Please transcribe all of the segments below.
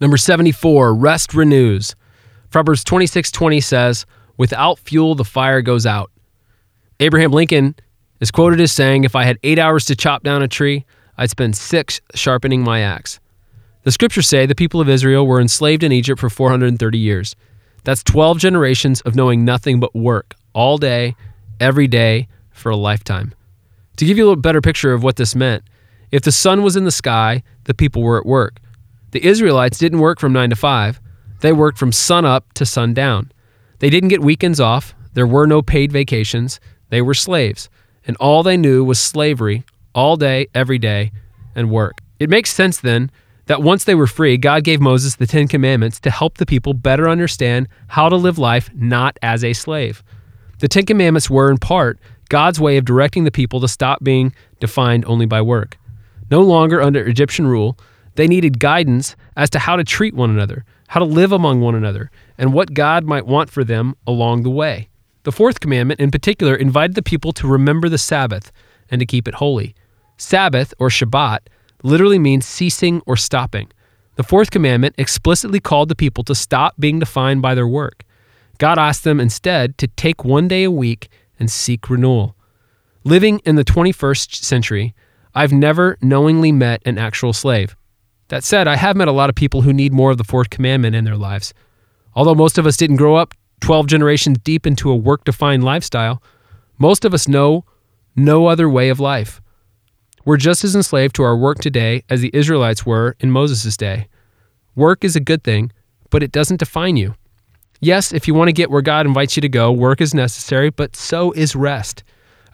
Number 74, rest renews. Proverbs 26:20 says, "Without fuel the fire goes out." Abraham Lincoln is quoted as saying, "If I had 8 hours to chop down a tree, I'd spend 6 sharpening my axe." The scriptures say the people of Israel were enslaved in Egypt for 430 years. That's 12 generations of knowing nothing but work all day, every day for a lifetime. To give you a better picture of what this meant, if the sun was in the sky, the people were at work. The Israelites didn't work from 9 to 5. They worked from sun up to sundown. They didn't get weekends off. There were no paid vacations. They were slaves. And all they knew was slavery all day, every day, and work. It makes sense then that once they were free, God gave Moses the Ten Commandments to help the people better understand how to live life not as a slave. The Ten Commandments were, in part, God's way of directing the people to stop being defined only by work. No longer under Egyptian rule, they needed guidance as to how to treat one another, how to live among one another, and what God might want for them along the way. The fourth commandment, in particular, invited the people to remember the Sabbath and to keep it holy. Sabbath, or Shabbat, literally means ceasing or stopping. The fourth commandment explicitly called the people to stop being defined by their work. God asked them instead to take one day a week and seek renewal. Living in the 21st century, I've never knowingly met an actual slave. That said, I have met a lot of people who need more of the fourth commandment in their lives. Although most of us didn't grow up 12 generations deep into a work defined lifestyle, most of us know no other way of life. We're just as enslaved to our work today as the Israelites were in Moses' day. Work is a good thing, but it doesn't define you. Yes, if you want to get where God invites you to go, work is necessary, but so is rest.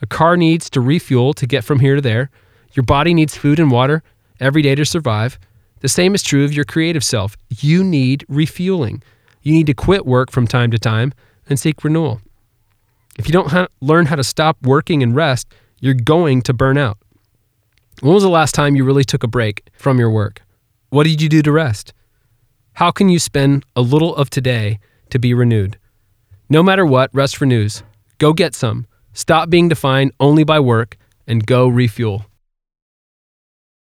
A car needs to refuel to get from here to there. Your body needs food and water every day to survive. The same is true of your creative self. You need refueling. You need to quit work from time to time and seek renewal. If you don't ha- learn how to stop working and rest, you're going to burn out. When was the last time you really took a break from your work? What did you do to rest? How can you spend a little of today to be renewed? No matter what, rest renews. Go get some. Stop being defined only by work and go refuel.